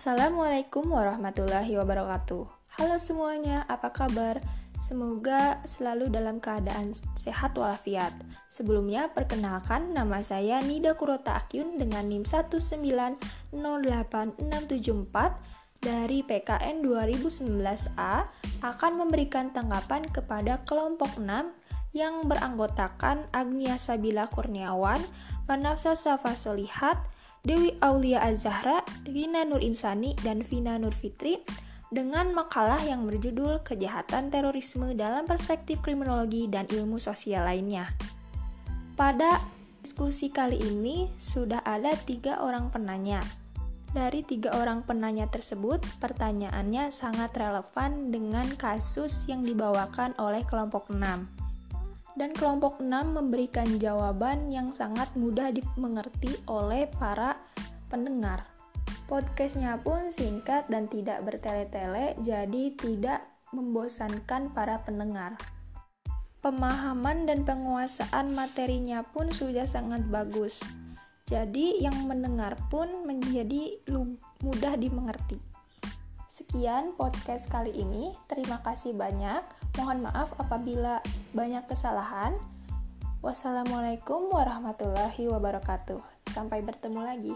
Assalamualaikum warahmatullahi wabarakatuh. Halo semuanya, apa kabar? Semoga selalu dalam keadaan sehat walafiat. Sebelumnya, perkenalkan nama saya Nida Kurota Akyun dengan NIM 1908674 dari PKN 2019A akan memberikan tanggapan kepada kelompok 6 yang beranggotakan Agnia Sabila Kurniawan, Manafsa Safa Solihat, Dewi Aulia Azahra, Vina Nur Insani, dan Vina Nur Fitri dengan makalah yang berjudul Kejahatan Terorisme dalam Perspektif Kriminologi dan Ilmu Sosial lainnya. Pada diskusi kali ini sudah ada tiga orang penanya. Dari tiga orang penanya tersebut, pertanyaannya sangat relevan dengan kasus yang dibawakan oleh kelompok 6 dan kelompok 6 memberikan jawaban yang sangat mudah dimengerti oleh para pendengar. Podcastnya pun singkat dan tidak bertele-tele, jadi tidak membosankan para pendengar. Pemahaman dan penguasaan materinya pun sudah sangat bagus, jadi yang mendengar pun menjadi mudah dimengerti. Sekian podcast kali ini. Terima kasih banyak. Mohon maaf apabila banyak kesalahan. Wassalamualaikum warahmatullahi wabarakatuh. Sampai bertemu lagi.